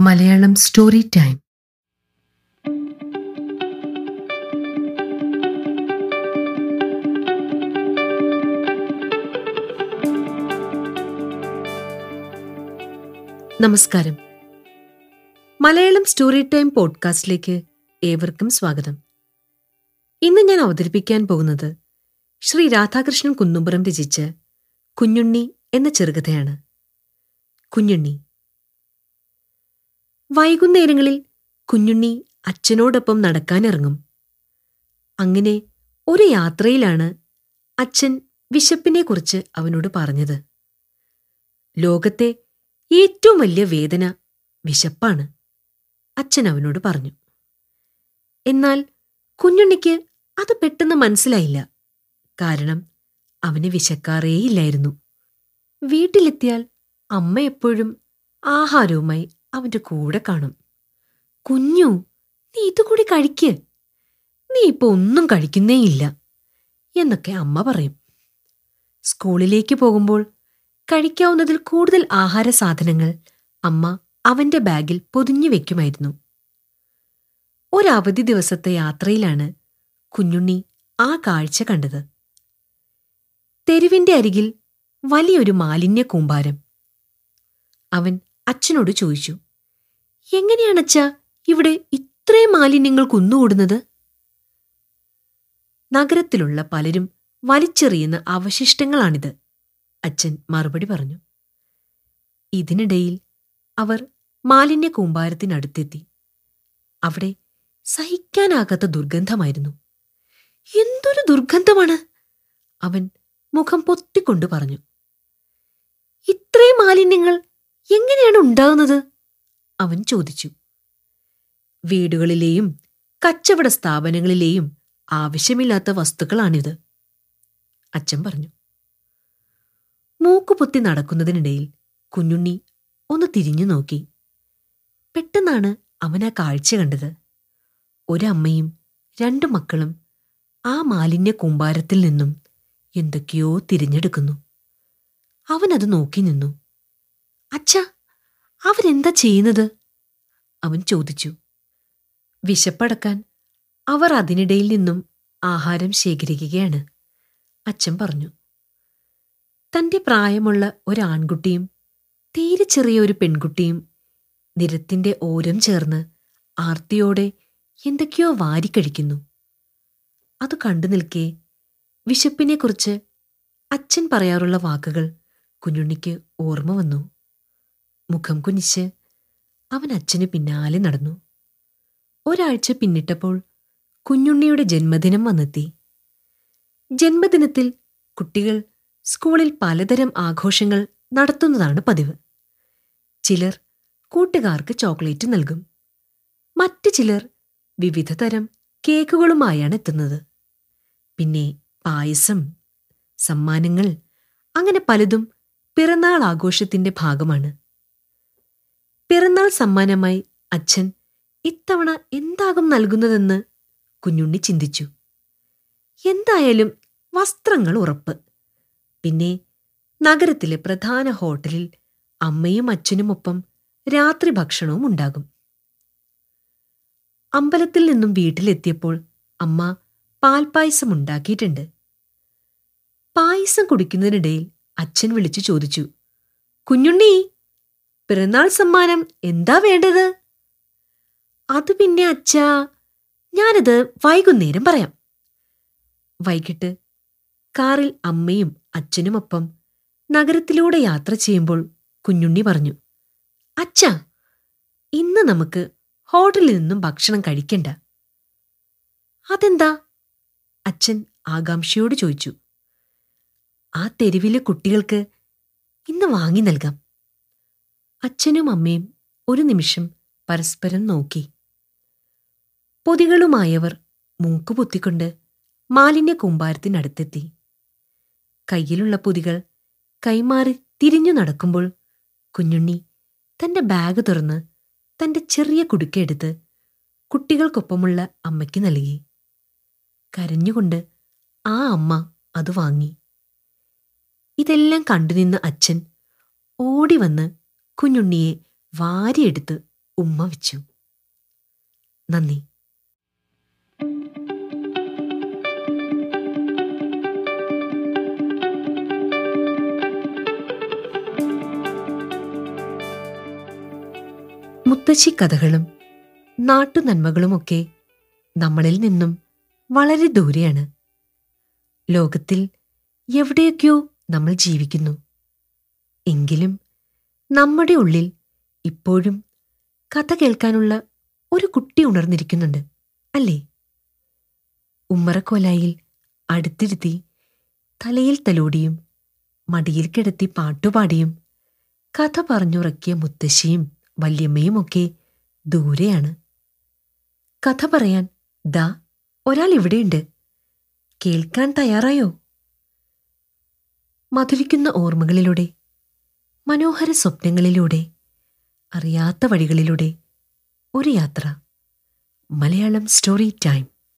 Malayalam story time നമസ്കാരം. Malayalam story time പോഡ്കാസ്റ്റിലേക്ക് ഏവർക്കും സ്വാഗതം. ഇന്ന് ഞാൻ അവതരിപ്പിക്കാൻ പോകുന്നത് ശ്രീ രാധാകൃഷ്ണൻ കുന്നുംപുറം രചിച്ച കുഞ്ഞുണ്ണി എന്ന ചെറുകഥയാണ്. കുഞ്ഞുണ്ണി വൈകുന്നേരങ്ങളിൽ കുഞ്ഞുണ്ണി അച്ഛനോടൊപ്പം നടക്കാനിറങ്ങും. അങ്ങനെ ഒരു യാത്രയിലാണ് അച്ഛൻ വിശപ്പിനെക്കുറിച്ച് അവനോട് പറഞ്ഞത്. ലോകത്തെ ഏറ്റവും വലിയ വേദന വിശപ്പാണ് അച്ഛൻ അവനോട് പറഞ്ഞു. എന്നാൽ കുഞ്ഞുണ്ണിക്ക് അത് പെട്ടെന്ന് മനസ്സിലായില്ല. കാരണം അവന് വിശക്കാറേയില്ലായിരുന്നു. വീട്ടിലെത്തിയാൽ അമ്മ എപ്പോഴും ആഹാരവുമായി അവന്റെ കൂടെ കാണും. കുഞ്ഞു നീ ഇതുകൂടി കഴിക്ക്. നീ ഇപ്പൊ ഒന്നും കഴിക്കുന്നേയില്ല എന്നൊക്കെ അമ്മ പറയും. സ്കൂളിലേക്ക് പോകുമ്പോൾ കഴിക്കാവുന്നതിൽ കൂടുതൽ ആഹാര സാധനങ്ങൾ അമ്മ അവന്റെ ബാഗിൽ പൊതിഞ്ഞു വെക്കുമായിരുന്നു. ഒരവധി ദിവസത്തെ യാത്രയിലാണ് കുഞ്ഞുണ്ണി ആ കാഴ്ച കണ്ടത്. തെരുവിന്റെ അരികിൽ വലിയൊരു മാലിന്യ കൂമ്പാരം. അവൻ അച്ഛനോട് ചോദിച്ചു എങ്ങനെയാണച്ഛാ ഇവിടെ ഇത്രയും മാലിന്യങ്ങൾ കുന്നുകൂടുന്നത്? നഗരത്തിലുള്ള പലരും വലിച്ചെറിയുന്ന അവശിഷ്ടങ്ങളാണിത് അച്ഛൻ മറുപടി പറഞ്ഞു. ഇതിനിടയിൽ അവർ മാലിന്യ കൂമ്പാരത്തിനടുത്തെത്തി. അവിടെ സഹിക്കാനാകാത്ത ദുർഗന്ധമായിരുന്നു. എന്തൊരു ദുർഗന്ധമാണ്? അവൻ മുഖം പൊത്തിക്കൊണ്ടു പറഞ്ഞു. ഇത്രയും മാലിന്യങ്ങൾ എങ്ങനെയാണ് ഉണ്ടാകുന്നത്? അവൻ ചോദിച്ചു. വീടുകളിലെയും കച്ചവട സ്ഥാപനങ്ങളിലെയും ആവശ്യമില്ലാത്ത വസ്തുക്കളാണിത്. അച്ഛൻ പറഞ്ഞു. മൂക്കുപൊത്തി നടക്കുന്നതിനിടയിൽ കുഞ്ഞുണ്ണി ഒന്ന് തിരിഞ്ഞു നോക്കി. പെട്ടെന്നാണ് അവൻ ആ കാഴ്ച കണ്ടത്. ഒരമ്മയും രണ്ടു മക്കളും ആ മാലിന്യ കൂമ്പാരത്തിൽ നിന്നും എന്തൊക്കെയോ തിരഞ്ഞെടുക്കുന്നു. അവനത് നോക്കി നിന്നു. അച്ഛാ അവരെന്താ ചെയ്യുന്നത്? അവൻ ചോദിച്ചു. വിശപ്പടക്കാൻ അവർ അതിനിടയിൽ നിന്നും ആഹാരം ശേഖരിക്കുകയാണ്. അച്ഛൻ പറഞ്ഞു. തന്റെ പ്രായമുള്ള ഒരാൺകുട്ടിയും തീരെ ചെറിയ ഒരു പെൺകുട്ടിയും നിരത്തിന്റെ ഓരം ചേർന്ന് ആർത്തിയോടെ എന്തൊക്കെയോ വാരിക്കഴിക്കുന്നു അത് കണ്ടു നിൽക്കെ വിശപ്പിനെക്കുറിച്ച് അച്ഛൻ പറയാറുള്ള വാക്കുകൾ കുഞ്ഞുണ്ണിക്ക് ഓർമ്മ വന്നു. മുഖം കുനിച്ച് അവൻ അച്ഛന് പിന്നാലെ നടന്നു. ഒരാഴ്ച പിന്നിട്ടപ്പോൾ കുഞ്ഞുണ്ണിയുടെ ജന്മദിനം വന്നെത്തി. ജന്മദിനത്തിൽ കുട്ടികൾ സ്കൂളിൽ പലതരം ആഘോഷങ്ങൾ നടത്തുന്നതാണ് പതിവ്. ചിലർ കൂട്ടുകാർക്ക് ചോക്ലേറ്റ് നൽകും. മറ്റു ചിലർ വിവിധ തരം കേക്കുകളുമായാണ് എത്തുന്നത്. പിന്നെ പായസം സമ്മാനങ്ങൾ അങ്ങനെ പലതും പിറന്നാൾ ആഘോഷത്തിന്റെ ഭാഗമാണ്. പിറന്നാൾ സമ്മാനമായി അച്ഛൻ ഇത്തവണ എന്താകും നൽകുന്നതെന്ന് കുഞ്ഞുണ്ണി ചിന്തിച്ചു. എന്തായാലും വസ്ത്രങ്ങൾ ഉറപ്പ്. പിന്നെ നഗരത്തിലെ പ്രധാന ഹോട്ടലിൽ അമ്മയും അച്ഛനുമൊപ്പം രാത്രി ഭക്ഷണവും ഉണ്ടാകും. അമ്പലത്തിൽ നിന്നും വീട്ടിലെത്തിയപ്പോൾ അമ്മ പാൽപ്പായസം ഉണ്ടാക്കിയിട്ടുണ്ട്. പായസം കുടിക്കുന്നതിനിടയിൽ അച്ഛൻ വിളിച്ചു ചോദിച്ചു കുഞ്ഞുണ്ണി പിറന്നാൾ സമ്മാനം എന്താ വേണ്ടത്? അത് പിന്നെ അച്ഛാ ഞാനത് വൈകുന്നേരം പറയാം. വൈകിട്ട് കാറിൽ അമ്മയും അച്ഛനുമൊപ്പം നഗരത്തിലൂടെ യാത്ര ചെയ്യുമ്പോൾ കുഞ്ഞുണ്ണി പറഞ്ഞു അച്ഛാ ഇന്ന് നമുക്ക് ഹോട്ടലിൽ നിന്നും ഭക്ഷണം കഴിക്കണ്ട. അതെന്താ? അച്ഛൻ ആകാംക്ഷയോട് ചോദിച്ചു ആ തെരുവിലെ കുട്ടികൾക്ക് ഇന്ന് വാങ്ങി നൽകാം. അച്ഛനും അമ്മയും ഒരു നിമിഷം പരസ്പരം നോക്കി. പൊതികളുമായവർ മൂക്കുപൊത്തിക്കൊണ്ട് മാലിന്യ കൂമ്പാരത്തിനടുത്തെത്തി. കയ്യിലുള്ള പൊതികൾ കൈമാറി തിരിഞ്ഞു നടക്കുമ്പോൾ കുഞ്ഞുണ്ണി തന്റെ ബാഗ് തുറന്ന് തന്റെ ചെറിയ കുടുക്കെടുത്ത് കുട്ടികൾക്കൊപ്പമുള്ള അമ്മയ്ക്ക് നൽകി. കരഞ്ഞുകൊണ്ട് ആ അമ്മ അത് വാങ്ങി. ഇതെല്ലാം കണ്ടുനിന്ന അച്ഛൻ ഓടിവന്ന് കുഞ്ഞുണ്ണിയെ വാരിയെടുത്ത് ഉമ്മ വെച്ചു. നന്ദി. മുത്തശ്ശി കഥകളും നാട്ടുനന്മകളുമൊക്കെ നമ്മളിൽ നിന്നും വളരെ ദൂരെയാണ്. ലോകത്തിൽ എവിടെയൊക്കെയോ നമ്മൾ ജീവിക്കുന്നു. എങ്കിലും നമ്മുടെ ഉള്ളിൽ ഇപ്പോഴും കഥ കേൾക്കാനുള്ള ഒരു കുട്ടി ഉണർന്നിരിക്കുന്നുണ്ട് അല്ലേ? ഉമ്മറക്കോലായിൽ അടുത്തിരുത്തി തലയിൽ തലോടിയും മടിയിൽ കിടത്തി പാട്ടുപാടിയും കഥ പറഞ്ഞുറക്കിയ മുത്തശ്ശിയും വല്യമ്മയും ഒക്കെ ദൂരെയാണ്. കഥ പറയാൻ ദാ ഒരാൾ ഇവിടെയുണ്ട്. കേൾക്കാൻ തയ്യാറായോ? മധുരിക്കുന്ന ഓർമ്മകളിലൂടെ മനോഹര സ്വപ്നങ്ങളിലൂടെ അറിയാത്ത വഴികളിലൂടെ ഒരു യാത്ര. Malayalam story time.